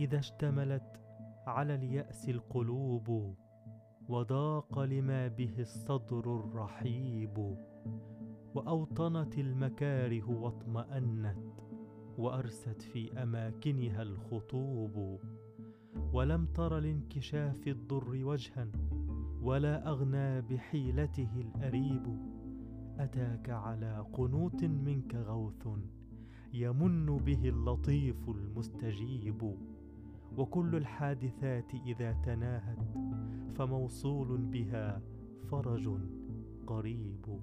إذا اشتملت على اليأس القلوب وضاق لما به الصدر الرحيب وأوطنت المكاره واطمأنت وأرست في أماكنها الخطوب ولم تر لانكشاف الضر وجها ولا أغنى بحيلته الأريب أتاك على قنوط منك غوث يمن به اللطيف المستجيب وكل الحادثات إذا تناهت فموصول بها فرج قريب.